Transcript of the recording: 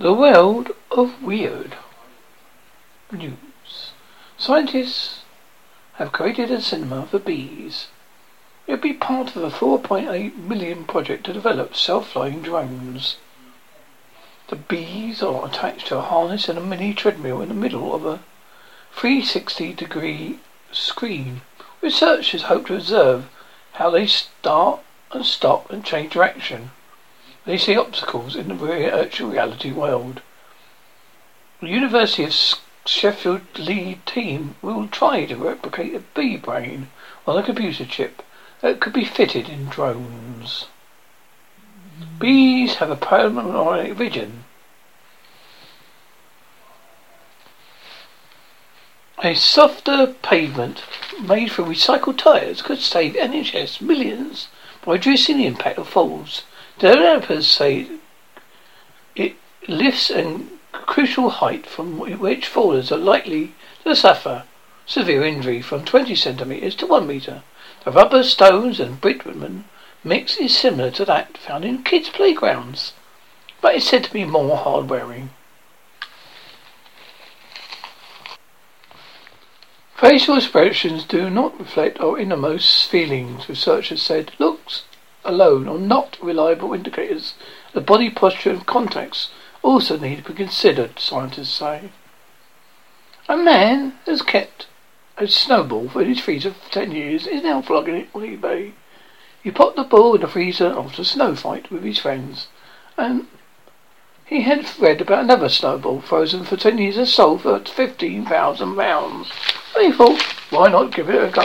The world of weird news. Scientists have created a cinema for bees. It will be part of a 4.8 million project to develop self-flying drones. The bees are attached to a harness and a mini treadmill in the middle of a 360 degree screen. Researchers hope to observe how they start and stop and change direction. They see obstacles in the virtual reality world. The University of Sheffield lead team will try to replicate a bee brain on a computer chip that could be fitted in drones. Bees have a panoramic vision. A softer pavement made from recycled tyres could save NHS millions by reducing the impact of falls. Developers say it lifts a crucial height from which fallers are likely to suffer severe injury from 20 centimetres to 1 metre. The rubber, stones and bitumen mix is similar to that found in kids' playgrounds, but is said to be more hard-wearing. Facial expressions do not reflect our innermost feelings, researchers said. Looks alone are not reliable indicators. The body posture and contacts also need to be considered, scientists say. A man has kept a snowball in his freezer for ten years is now flogging it on eBay. He popped the ball in the freezer after a snow fight with his friends, and he had read about another snowball frozen for ten years and sold for fifteen thousand pounds. He thought, why not give it a go?